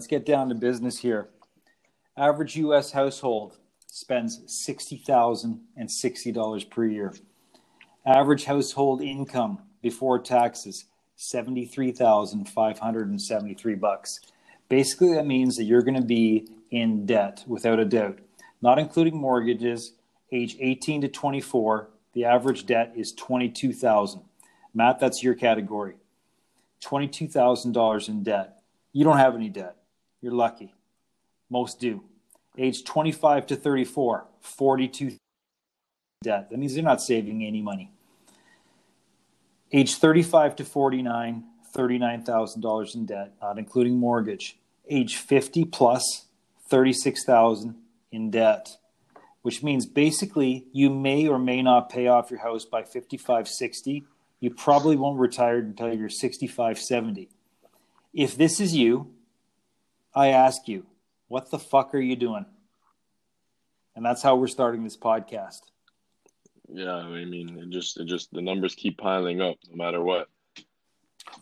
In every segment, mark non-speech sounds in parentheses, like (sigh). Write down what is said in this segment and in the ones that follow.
let's get down to business here. Average U.S. household spends sixty thousand and sixty dollars per year. Average household income before taxes seventy three thousand five hundred and seventy three bucks. Basically, that means that you're going to be in debt without a doubt, not including mortgages. Age eighteen to twenty four, the average debt is twenty two thousand. Matt, that's your category. Twenty two thousand dollars in debt. You don't have any debt. You're lucky. Most do age 25 to 34, 42 debt. That means they're not saving any money. Age 35 to 49, $39,000 in debt, not including mortgage. Age 50 plus, 36,000 in debt, which means basically you may or may not pay off your house by 55, 60. You probably won't retire until you're 65, 70. If this is you, I ask you, what the fuck are you doing? And that's how we're starting this podcast. Yeah, I mean, it just it just the numbers keep piling up no matter what.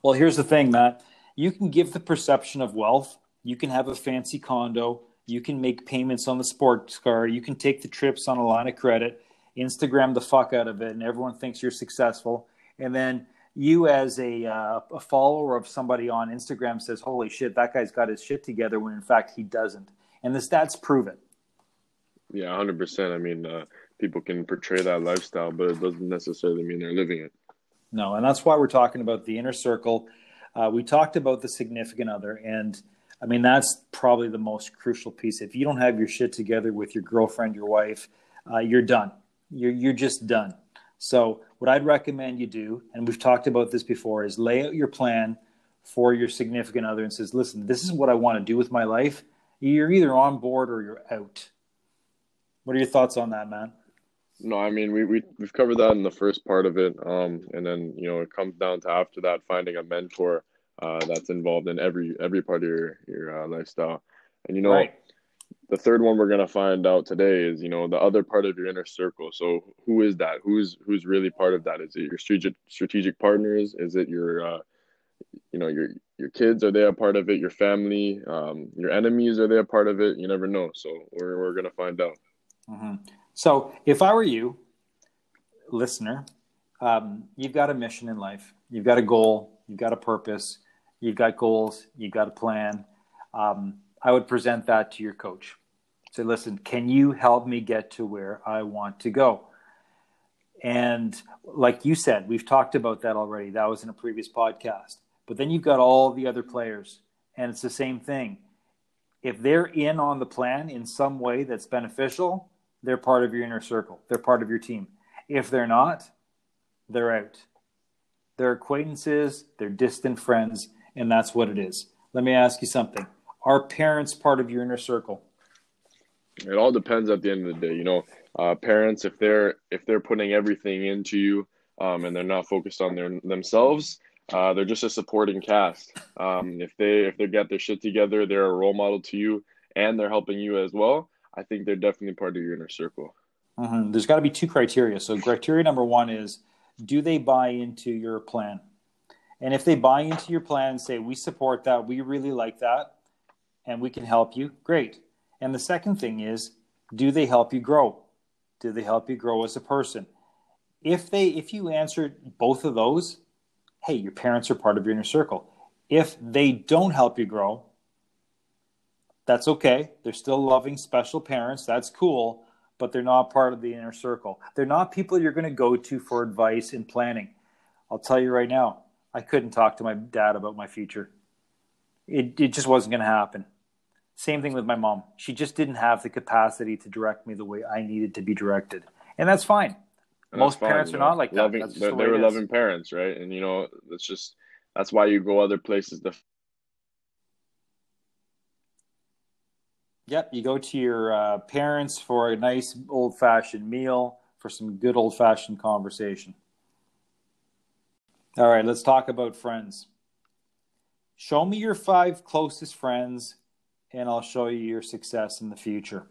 Well, here's the thing, Matt. You can give the perception of wealth. You can have a fancy condo. You can make payments on the sports car. You can take the trips on a line of credit, Instagram the fuck out of it, and everyone thinks you're successful. And then you as a, uh, a follower of somebody on Instagram says, "Holy shit, that guy's got his shit together," when in fact he doesn't, and the stats prove it. Yeah, hundred percent. I mean, uh, people can portray that lifestyle, but it doesn't necessarily mean they're living it. No, and that's why we're talking about the inner circle. Uh, we talked about the significant other, and I mean that's probably the most crucial piece. If you don't have your shit together with your girlfriend, your wife, uh, you're done. You're you're just done. So, what I'd recommend you do, and we've talked about this before, is lay out your plan for your significant other and says, listen, this is what I want to do with my life. You're either on board or you're out. What are your thoughts on that, man? No, I mean we we we've covered that in the first part of it, um, and then you know it comes down to after that finding a mentor uh, that's involved in every every part of your your uh, lifestyle, and you know right the third one we're gonna find out today is you know the other part of your inner circle. So who is that? Who's who's really part of that? Is it your strategic strategic partners? Is it your uh, you know your your kids? Are they a part of it? Your family? Um, your enemies? Are they a part of it? You never know. So we're we're gonna find out. Mm-hmm. So if I were you, listener, um, you've got a mission in life. You've got a goal. You've got a purpose. You've got goals. You've got a plan. Um, I would present that to your coach. Say, listen, can you help me get to where I want to go? And like you said, we've talked about that already. That was in a previous podcast. But then you've got all the other players, and it's the same thing. If they're in on the plan in some way that's beneficial, they're part of your inner circle. They're part of your team. If they're not, they're out. They're acquaintances, they're distant friends, and that's what it is. Let me ask you something are parents part of your inner circle? It all depends at the end of the day. You know, uh, parents if they're if they're putting everything into you um, and they're not focused on their themselves, uh, they're just a supporting cast. Um, if they if they get their shit together, they're a role model to you and they're helping you as well. I think they're definitely part of your inner circle. Mm-hmm. There's got to be two criteria. So criteria number one is, do they buy into your plan? And if they buy into your plan and say, we support that, we really like that, and we can help you, great. And the second thing is, do they help you grow? Do they help you grow as a person? If they if you answer both of those, hey, your parents are part of your inner circle. If they don't help you grow, that's okay. They're still loving special parents. That's cool, but they're not part of the inner circle. They're not people you're going to go to for advice and planning. I'll tell you right now, I couldn't talk to my dad about my future. It, it just wasn't going to happen. Same thing with my mom. She just didn't have the capacity to direct me the way I needed to be directed. And that's fine. And Most that's parents are know, not like loving, that. they, they were loving parents, right? And you know, that's just that's why you go other places to Yep, you go to your uh, parents for a nice old fashioned meal, for some good old fashioned conversation. All right, let's talk about friends. Show me your five closest friends and I'll show you your success in the future.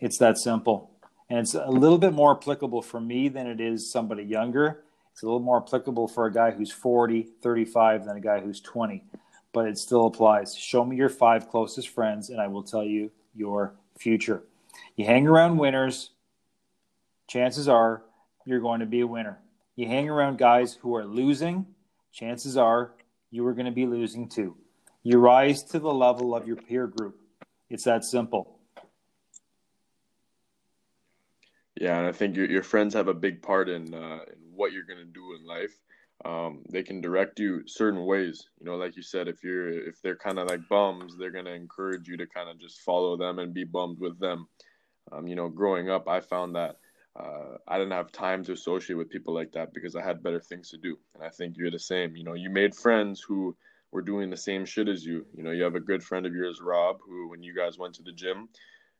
It's that simple. And it's a little bit more applicable for me than it is somebody younger. It's a little more applicable for a guy who's 40, 35 than a guy who's 20. But it still applies. Show me your five closest friends, and I will tell you your future. You hang around winners, chances are you're going to be a winner. You hang around guys who are losing, chances are you are going to be losing too. You rise to the level of your peer group. It's that simple. Yeah, and I think your your friends have a big part in uh, in what you're gonna do in life. Um, they can direct you certain ways. You know, like you said, if you're if they're kind of like bums, they're gonna encourage you to kind of just follow them and be bummed with them. Um, you know, growing up, I found that uh, I didn't have time to associate with people like that because I had better things to do. And I think you're the same. You know, you made friends who were doing the same shit as you. You know, you have a good friend of yours, Rob, who when you guys went to the gym,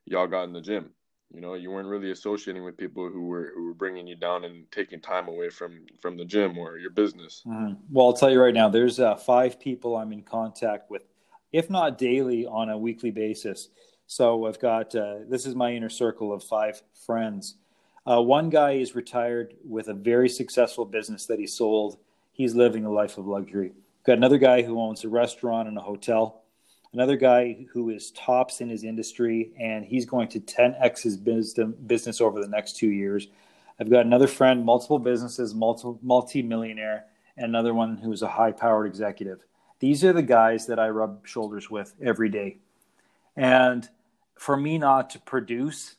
y'all got in the gym you know, you weren't really associating with people who were who were bringing you down and taking time away from from the gym or your business. Mm-hmm. Well, I'll tell you right now, there's uh, five people I'm in contact with, if not daily, on a weekly basis. So I've got uh, this is my inner circle of five friends. Uh, one guy is retired with a very successful business that he sold. He's living a life of luxury. Got another guy who owns a restaurant and a hotel another guy who is tops in his industry, and he's going to 10x his business over the next two years. I've got another friend, multiple businesses, multi multi-millionaire, and another one who's a high-powered executive. These are the guys that I rub shoulders with every day. And for me not to produce,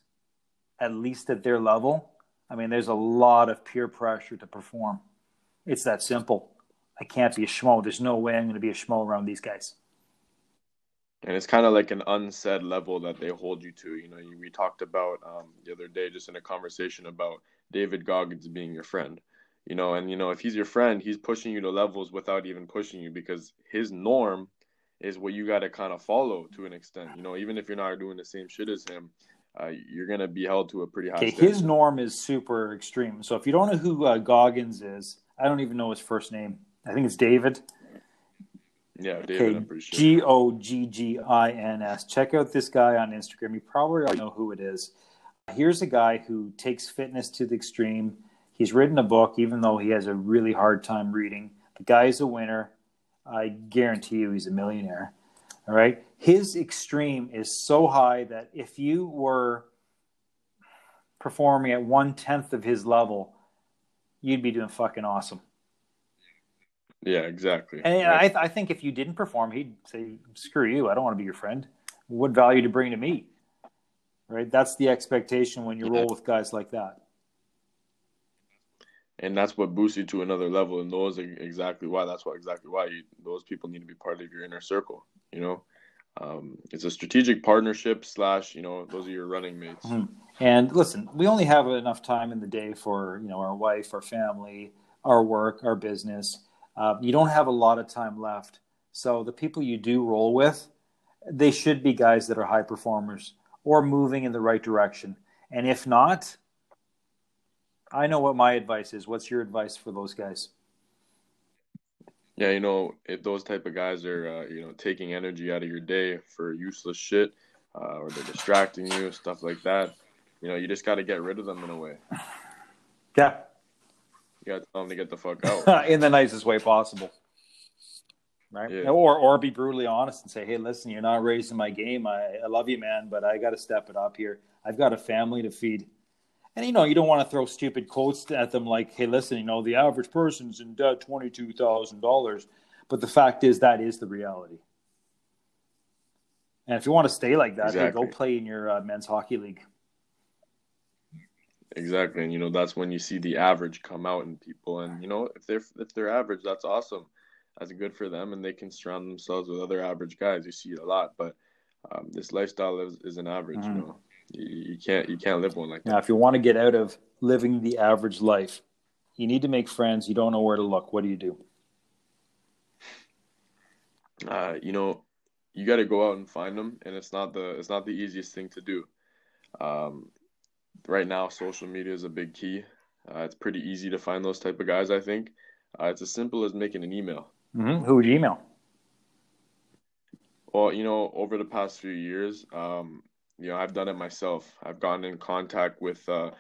at least at their level, I mean, there's a lot of peer pressure to perform. It's that simple. I can't be a schmo. There's no way I'm going to be a schmo around these guys and it's kind of like an unsaid level that they hold you to. You know, we talked about um, the other day just in a conversation about David Goggins being your friend. You know, and you know if he's your friend, he's pushing you to levels without even pushing you because his norm is what you got to kind of follow to an extent. You know, even if you're not doing the same shit as him, uh, you're gonna be held to a pretty high. Okay, standard. his norm is super extreme. So if you don't know who uh, Goggins is, I don't even know his first name. I think it's David. Yeah, David, I'm pretty sure. G O G G I N S. Check out this guy on Instagram. You probably already know who it is. Here's a guy who takes fitness to the extreme. He's written a book, even though he has a really hard time reading. The guy is a winner. I guarantee you he's a millionaire. All right. His extreme is so high that if you were performing at one tenth of his level, you'd be doing fucking awesome. Yeah, exactly. And I, I think if you didn't perform, he'd say, "Screw you! I don't want to be your friend. What value to bring to me?" Right? That's the expectation when you yeah. roll with guys like that. And that's what boosts you to another level. And those are exactly why. That's why exactly why you, those people need to be part of your inner circle. You know, um, it's a strategic partnership slash. You know, those are your running mates. Mm-hmm. And listen, we only have enough time in the day for you know our wife, our family, our work, our business uh, you don't have a lot of time left. So the people you do roll with, they should be guys that are high performers or moving in the right direction. And if not, I know what my advice is. What's your advice for those guys? Yeah, you know, if those type of guys are, uh, you know, taking energy out of your day for useless shit, uh, or they're distracting you, stuff like that, you know, you just got to get rid of them in a way. Yeah, gotta tell them to get the fuck (laughs) out in the nicest way possible. Right. Yeah. Or or be brutally honest and say, hey, listen, you're not raising my game. I, I love you, man, but I got to step it up here. I've got a family to feed. And you know, you don't want to throw stupid quotes at them like, "Hey, listen, you know, the average person's in debt twenty two thousand dollars," but the fact is that is the reality. And if you want to stay like that, exactly. hey, go play in your uh, men's hockey league. Exactly, and you know that's when you see the average come out in people, and you know if they're if they're average, that's awesome. That's good for them, and they can surround themselves with other average guys. You see it a lot, but um, this lifestyle is, is an average. Mm-hmm. You know, you, you, can't you can't live one like that. Now, if you want to get out of living the average life, you need to make friends. You don't know where to look. What do you do? Uh, you know, you got to go out and find them, and it's not the it's not the easiest thing to do. Um, right now social media is a big key. Uh, it's pretty easy to find those type of guys. I think uh, it's as simple as making an email. Mm-hmm. Who would you email? Well, you know, over the past few years, um, you know, I've done it myself. I've gotten in contact with uh,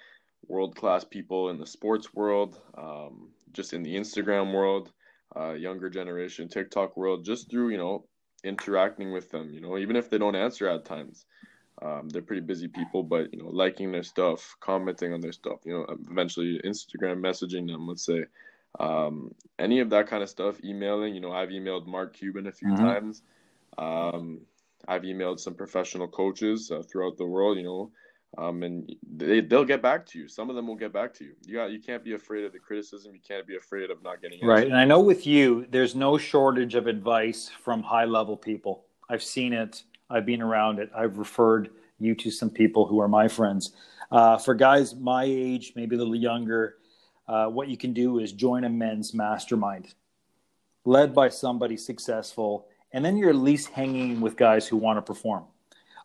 world class people in the sports world, um, just in the Instagram world. uh, younger generation, TikTok world, just through you know interacting with them. You know, even if they don't answer at times, um, they're pretty busy people, but you know, liking their stuff, commenting on their stuff. You know, eventually Instagram messaging them. Let's say um, any of that kind of stuff. Emailing. You know, I've emailed Mark Cuban a few mm-hmm. times. Um, I've emailed some professional coaches uh, throughout the world. You know, um, and they they'll get back to you. Some of them will get back to you. You got you can't be afraid of the criticism. You can't be afraid of not getting answers. right. And I know with you, there's no shortage of advice from high level people. I've seen it. I've been around it. I've referred you to some people who are my friends. Uh, for guys my age, maybe a little younger, uh, what you can do is join a men's mastermind, led by somebody successful, and then you're at least hanging with guys who want to perform.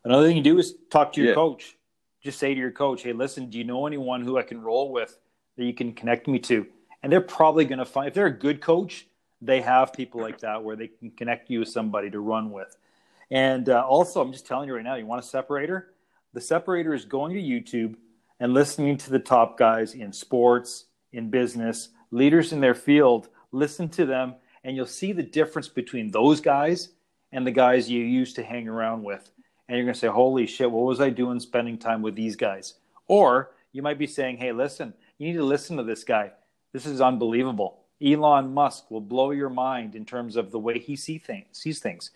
Another thing you do is talk to your yeah. coach just say to your coach, hey, listen, do you know anyone who I can roll with that you can connect me to? And they're probably going to find, if they're a good coach, they have people like that where they can connect you with somebody to run with. And uh, also, I'm just telling you right now, you want a separator? The separator is going to YouTube and listening to the top guys in sports, in business, leaders in their field. Listen to them, and you'll see the difference between those guys and the guys you used to hang around with and you're going to say, holy shit, what was I doing spending time with these guys? Or you might be saying, hey, listen, you need to listen to this guy. This is unbelievable. Elon Musk will blow your mind in terms of the way he see things, sees things,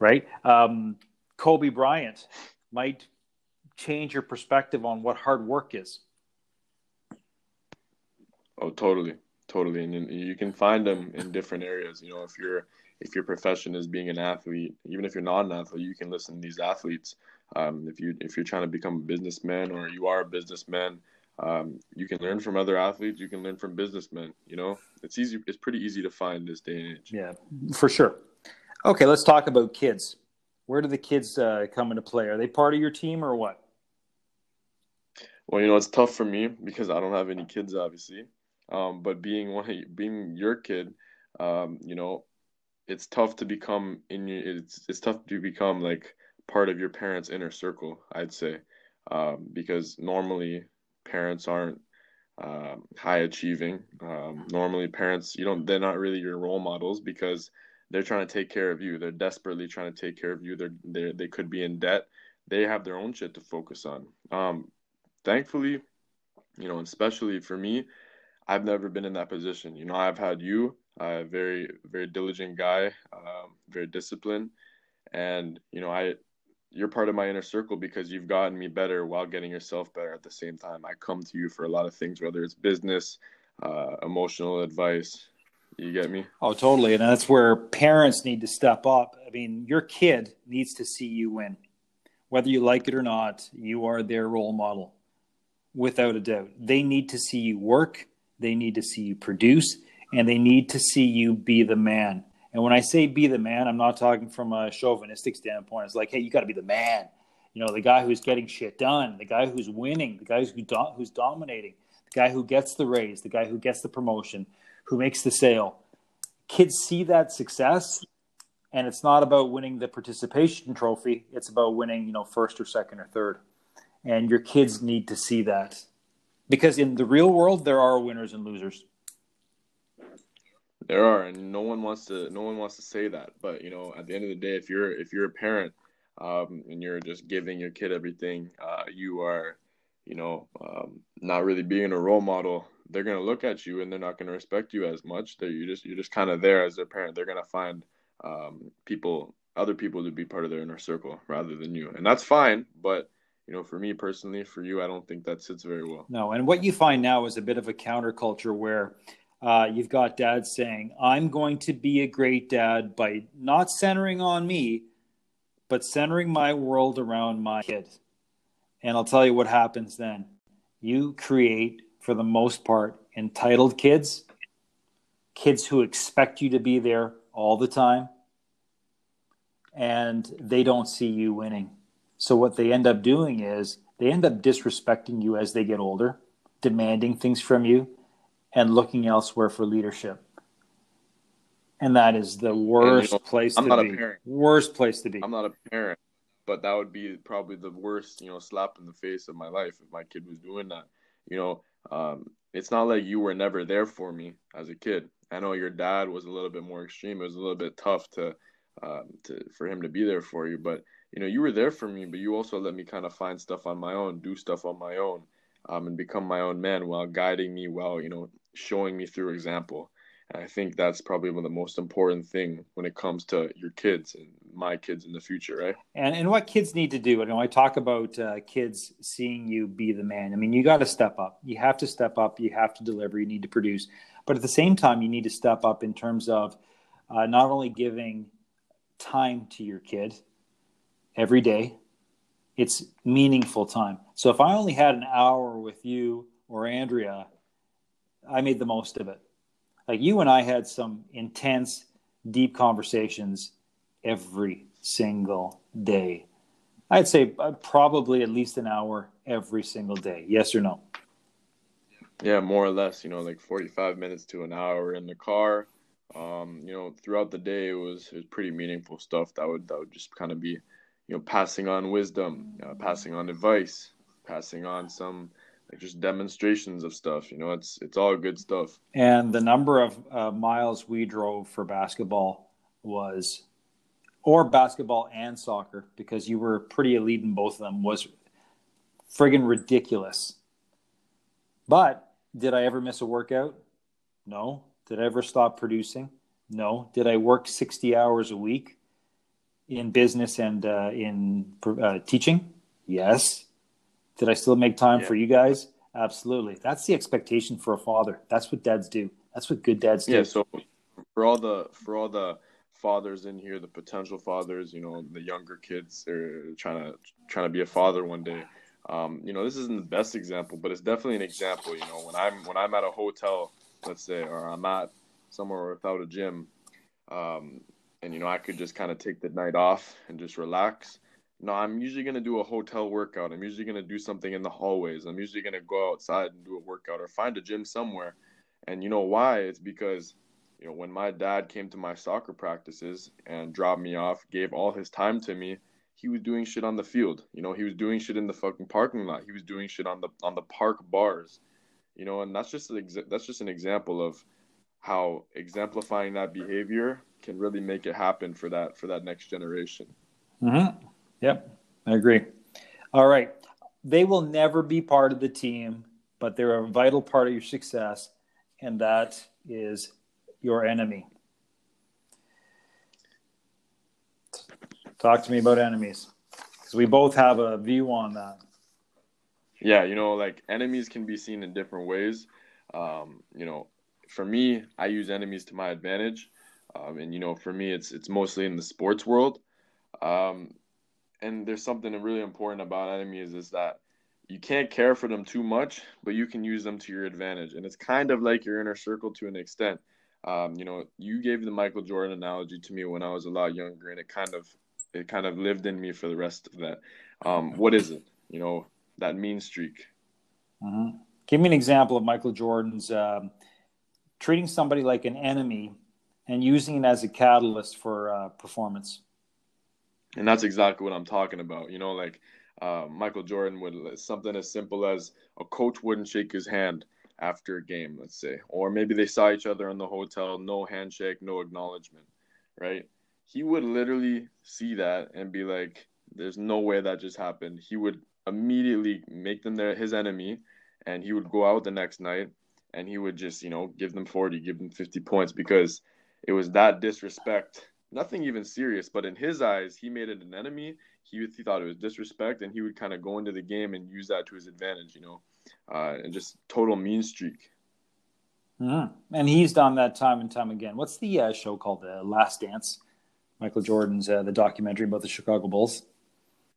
right? Um, Kobe Bryant might change your perspective on what hard work is. Oh, totally, totally, and you can find them in different areas. You know, if you're if your profession is being an athlete, even if you're not an athlete, you can listen to these athletes. Um, if you if you're trying to become a businessman or you are a businessman, um, you can learn from other athletes. You can learn from businessmen. You know, it's easy. It's pretty easy to find this day and age. Yeah, for sure. Okay, let's talk about kids. Where do the kids uh, come into play? Are they part of your team or what? Well, you know, it's tough for me because I don't have any kids, obviously. Um, but being one, being your kid, um, you know, it's tough to become in it's it's tough to become like part of your parents' inner circle. I'd say um, because normally parents aren't um, high achieving. Um, normally parents you don't they're not really your role models because they're trying to take care of you. They're desperately trying to take care of you. They're they they could be in debt. They have their own shit to focus on. Um, thankfully, you know, especially for me, I've never been in that position. You know, I've had you uh, very very diligent guy, um, very disciplined, and you know I you're part of my inner circle because you've gotten me better while getting yourself better at the same time. I come to you for a lot of things, whether it's business, uh, emotional advice. You get me? Oh, totally. And that's where parents need to step up. I mean, your kid needs to see you win. Whether you like it or not, you are their role model, without a doubt. They need to see you work, they need to see you produce, and they need to see you be the man. And when I say be the man, I'm not talking from a chauvinistic standpoint. It's like, hey, you got to be the man. You know, the guy who's getting shit done, the guy who's winning, the guy who do- who's dominating, the guy who gets the raise, the guy who gets the promotion, who makes the sale. Kids see that success, and it's not about winning the participation trophy. It's about winning, you know, first or second or third. And your kids need to see that because in the real world, there are winners and losers. There are, and no one wants to. No one wants to say that. But you know, at the end of the day, if you're if you're a parent um, and you're just giving your kid everything, uh, you are, you know, um, not really being a role model. They're gonna look at you and they're not gonna respect you as much. They're you just you're just kind of there as their parent. They're gonna find um, people, other people, to be part of their inner circle rather than you, and that's fine. But you know, for me personally, for you, I don't think that sits very well. No, and what you find now is a bit of a counterculture where uh, you've got dad saying, I'm going to be a great dad by not centering on me, but centering my world around my kid. And I'll tell you what happens then. You create, for the most part, entitled kids, kids who expect you to be there all the time, and they don't see you winning. So, what they end up doing is they end up disrespecting you as they get older, demanding things from you, and looking elsewhere for leadership. And that is the worst place I'm to not be. A parent. Worst place to be. I'm not a parent, but that would be probably the worst, you know, slap in the face of my life if my kid was doing that. You know, um, it's not like you were never there for me as a kid. I know your dad was a little bit more extreme. It was a little bit tough to, um, to for him to be there for you. But you know, you were there for me. But you also let me kind of find stuff on my own, do stuff on my own, um, and become my own man while guiding me, while you know, showing me through example. And I think that's probably one of the most important thing when it comes to your kids and my kids in the future, right? And and what kids need to do. And when I talk about uh, kids seeing you be the man, I mean you got to step up. You have to step up. You have to deliver. You need to produce. But at the same time, you need to step up in terms of uh, not only giving time to your kid every day, it's meaningful time. So if I only had an hour with you or Andrea, I made the most of it like you and I had some intense, deep conversations every single day. I'd say uh, probably at least an hour every single day. Yes or no? Yeah, more or less. You know, like forty-five minutes to an hour in the car. Um, you know, throughout the day, it was it was pretty meaningful stuff. That would that would just kind of be, you know, passing on wisdom, uh, passing on advice, passing on some like just demonstrations of stuff. You know, it's it's all good stuff. And the number of uh, miles we drove for basketball was, or basketball and soccer, because you were pretty elite in both of them, was friggin' ridiculous. But did I ever miss a workout? No. Did I ever stop producing? No. Did I work 60 hours a week in business and uh, in uh, teaching? Yes. Did I still make time yeah. for you guys? Absolutely. That's the expectation for a father. That's what dads do. That's what good dads do. Yeah. So for all the for all the fathers in here, the potential fathers, you know, the younger kids, they're trying to trying to be a father one day. Um, you know, this isn't the best example, but it's definitely an example. You know, when I'm when I'm at a hotel, let's say, or I'm at somewhere without a gym, um, and you know, I could just kind of take the night off and just relax no, I'm usually gonna do a hotel workout. I'm usually gonna do something in the hallways. I'm usually gonna go outside and do a workout or find a gym somewhere. And you know why? It's because you know when my dad came to my soccer practices and dropped me off, gave all his time to me, he was doing shit on the field. You know, he was doing shit in the fucking parking lot. He was doing shit on the on the park bars. You know, and that's just an that's just an example of how exemplifying that behavior can really make it happen for that for that next generation. Mm-hmm. Yep, I agree. All right. They will never be part of the team, but they're a vital part of your success, and that is your enemy. Talk to me about enemies because we both have a view on that. Yeah, you know, like enemies can be seen in different ways. Um, you know, for me, I use enemies to my advantage, um, and you know, for me, it's it's mostly in the sports world. Um, and there's something really important about enemies is that you can't care for them too much, but you can use them to your advantage. And it's kind of like your inner circle to an extent. Um, you know, you gave the Michael Jordan analogy to me when I was a lot younger, and it kind of it kind of lived in me for the rest of that. Um, what is it? You know, that mean streak. Mm-hmm. Give me an example of Michael Jordan's um, treating somebody like an enemy and using it as a catalyst for uh, performance and that's exactly what I'm talking about. You know, like uh, Michael Jordan would something as simple as a coach wouldn't shake his hand after a game, let's say, or maybe they saw each other in the hotel, no handshake, no acknowledgement, right? He would literally see that and be like, "There's no way that just happened." He would immediately make them their his enemy, and he would go out the next night and he would just, you know, give them 40, give them 50 points because it was that disrespect nothing even serious, but in his eyes, he made it an enemy. He, he thought it was disrespect, and he would kind of go into the game and use that to his advantage, you know, uh, and just total mean streak. Mm-hmm. And he's done that time and time again. What's the uh, show called? The Last Dance. Michael Jordan's uh, the documentary about the Chicago Bulls.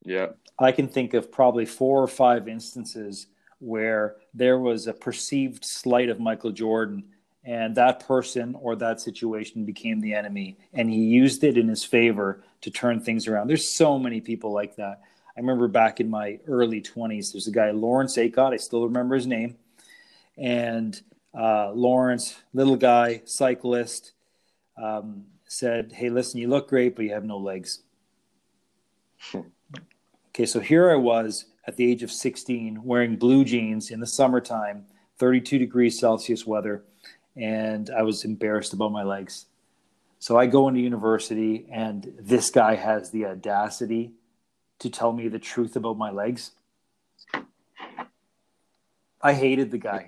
Yeah, I can think of probably four or five instances where there was a perceived slight of Michael Jordan and that person or that situation became the enemy and he used it in his favor to turn things around. There's so many people like that. I remember back in my early 20s there's a guy lawrence acott i still remember his name and uh, lawrence little guy cyclist um, said hey listen you look great but you have no legs. Okay so here i was at the age of 16 wearing blue jeans in the summertime 32 degrees Celsius weather, and I was embarrassed about my legs. So I go into university, and this guy has the audacity to tell me the truth about my legs. I hated the guy.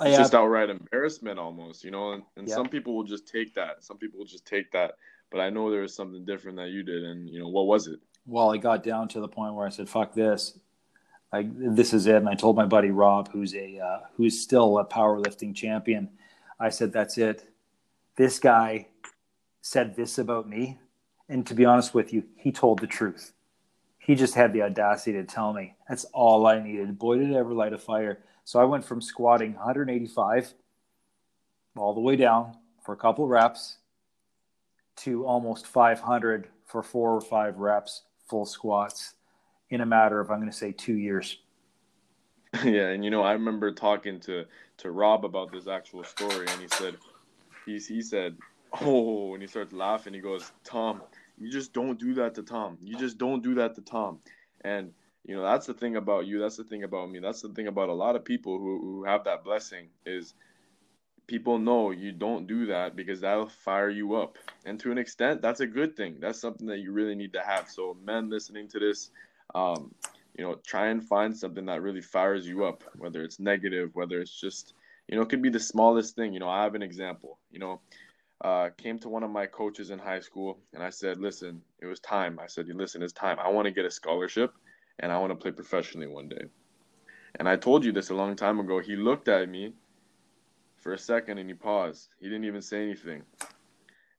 It's just outright embarrassment almost, you know. And, and yeah. some people will just take that. Some people will just take that. But I know there was something different that you did, and you know what was it? Well, I got down to the point where I said, "Fuck this." I, this is it. And I told my buddy Rob, who's a uh, who's still a powerlifting champion, I said, "That's it. This guy said this about me, and to be honest with you, he told the truth. He just had the audacity to tell me. That's all I needed. Boy, did it ever light a fire." So I went from squatting 185 all the way down for a couple reps to almost 500 for four or five reps full squats in a matter of I'm going to say 2 years. (laughs) Yeah, and you know, I remember talking to to Rob about this actual story and he said he he said, "Oh," and he starts laughing. He goes, "Tom, you just don't do that to Tom. You just don't do that to Tom." And you know that's the thing about you that's the thing about me that's the thing about a lot of people who, who have that blessing is people know you don't do that because that'll fire you up and to an extent that's a good thing that's something that you really need to have so men listening to this um, you know try and find something that really fires you up whether it's negative whether it's just you know it could be the smallest thing you know i have an example you know uh, came to one of my coaches in high school and i said listen it was time i said listen it's time i want to get a scholarship and I want to play professionally one day. And I told you this a long time ago. He looked at me for a second and he paused. He didn't even say anything.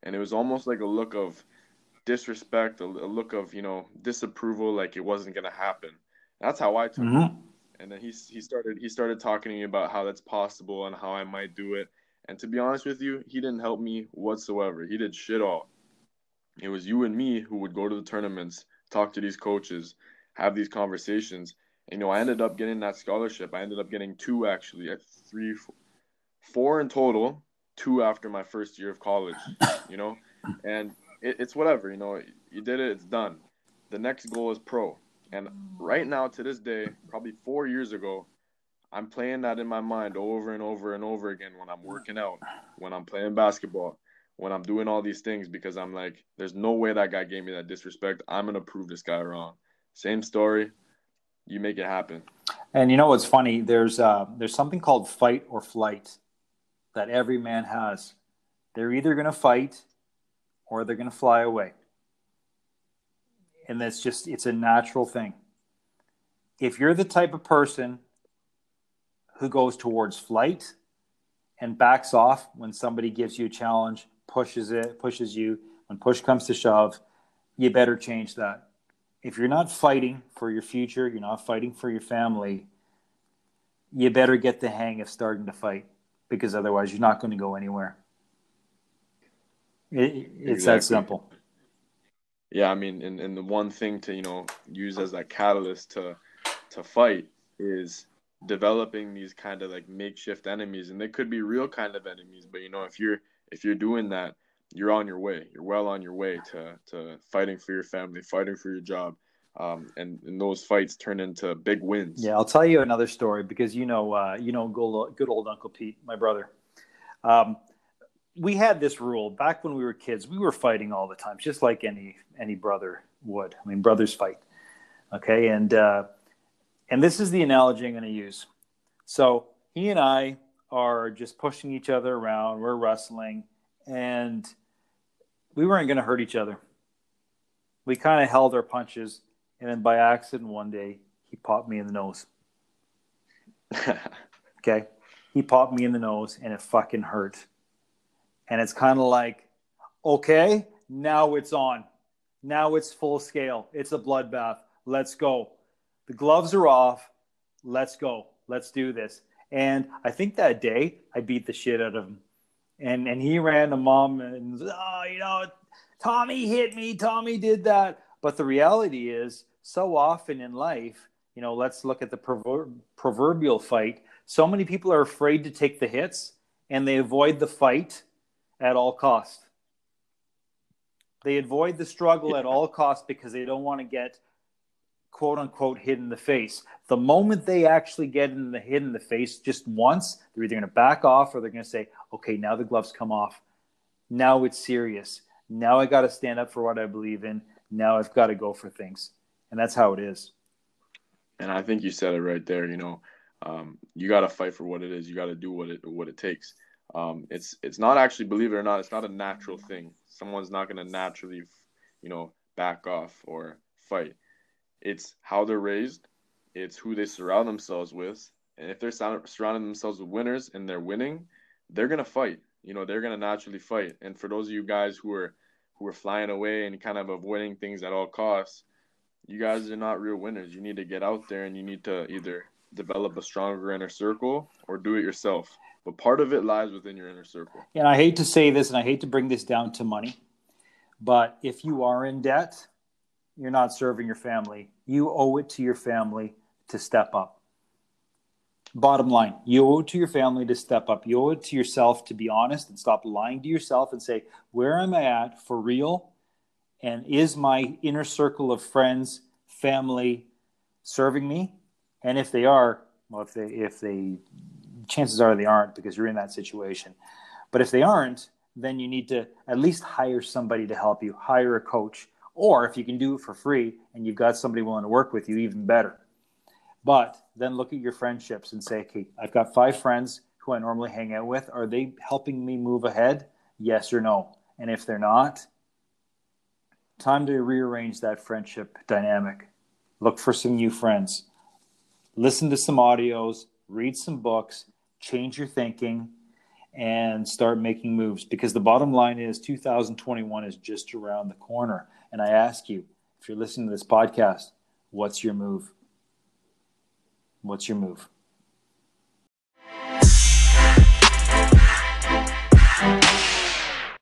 And it was almost like a look of disrespect, a, a look of, you know, disapproval, like it wasn't going to happen. That's how I took mm-hmm. it. And then he, he started he started talking to me about how that's possible and how I might do it. And to be honest with you, he didn't help me whatsoever. He did shit all. It was you and me who would go to the tournaments, talk to these coaches, have these conversations. And, you know, I ended up getting that scholarship. I ended up getting two actually, three, four in total, two after my first year of college. You know, (laughs) and it, it's whatever. You know, you did it. It's done. The next goal is pro. And right now, to this day, probably four years ago, I'm playing that in my mind over and over and over again when I'm working out, when I'm playing basketball, when I'm doing all these things because I'm like, there's no way that guy gave me that disrespect. I'm gonna prove this guy wrong same story. You make it happen. And you know what's funny? There's uh, there's something called fight or flight that every man has. They're either to fight or they're to fly away. And that's just it's a natural thing. If you're the type of person who goes towards flight and backs off when somebody gives you a challenge, pushes it, pushes you, when push comes to shove, you better change that if you're not fighting for your future, you're not fighting for your family, you better get the hang of starting to fight because otherwise you're not going to go anywhere. It, it's exactly. that simple. Yeah, I mean, and, and the one thing to you know use as that catalyst to to fight is developing these kind of like makeshift enemies, and they could be real kind of enemies. But you know, if you're if you're doing that, you're on your way. You're well on your way to to fighting for your family, fighting for your job, um, and, and those fights turn into big wins. Yeah, I'll tell you another story because you know uh, you know good, good old Uncle Pete, my brother. Um, we had this rule back when we were kids. We were fighting all the time, just like any any brother would. I mean, brothers fight. Okay, and uh, and this is the analogy I'm going to use. So he and I are just pushing each other around. We're wrestling and we weren't going to hurt each other. We kind of held our punches, and then by accident one day he popped me in the nose. (laughs) okay, he popped me in the nose, and it fucking hurt. And it's kind of like, okay, now it's on. Now it's full scale. It's a bloodbath. Let's go. The gloves are off. Let's go. Let's do this. And I think that day I beat the shit out of him and and he ran to mom and oh you know tommy hit me tommy did that but the reality is so often in life you know let's look at the prover- proverbial fight so many people are afraid to take the hits and they avoid the fight at all cost they avoid the struggle at all costs because they don't want to get quote unquote hit in the face. The moment they actually get in the hit in the face just once, they're either going to back off or they're going to say, okay, now the gloves come off. Now it's serious. Now I got to stand up for what I believe in. Now I've got to go for things. And that's how it is. And I think you said it right there. You know, um, you got to fight for what it is. You got to do what it what it takes. Um, it's it's not actually, believe it or not, it's not a natural thing. Someone's not going to naturally, you know, back off or fight. It's how they're raised. It's who they surround themselves with. And if they're surrounding themselves with winners and they're winning, they're gonna fight. You know, they're gonna naturally fight. And for those of you guys who are who are flying away and kind of avoiding things at all costs, you guys are not real winners. You need to get out there and you need to either develop a stronger inner circle or do it yourself. But part of it lies within your inner circle. And I hate to say this and I hate to bring this down to money, but if you are in debt, you're not serving your family. You owe it to your family to step up. Bottom line, you owe it to your family to step up. You owe it to yourself to be honest and stop lying to yourself and say, where am I at for real? And is my inner circle of friends, family serving me? And if they are, well, if they, if they, chances are they aren't because you're in that situation. But if they aren't, then you need to at least hire somebody to help you, hire a coach, or if you can do it for free and you've got somebody willing to work with you, even better. But then look at your friendships and say, okay, I've got five friends who I normally hang out with. Are they helping me move ahead? Yes or no? And if they're not, time to rearrange that friendship dynamic. Look for some new friends. Listen to some audios, read some books, change your thinking, and start making moves because the bottom line is 2021 is just around the corner. And I ask you, if you're listening to this podcast, what's your move? What's your move?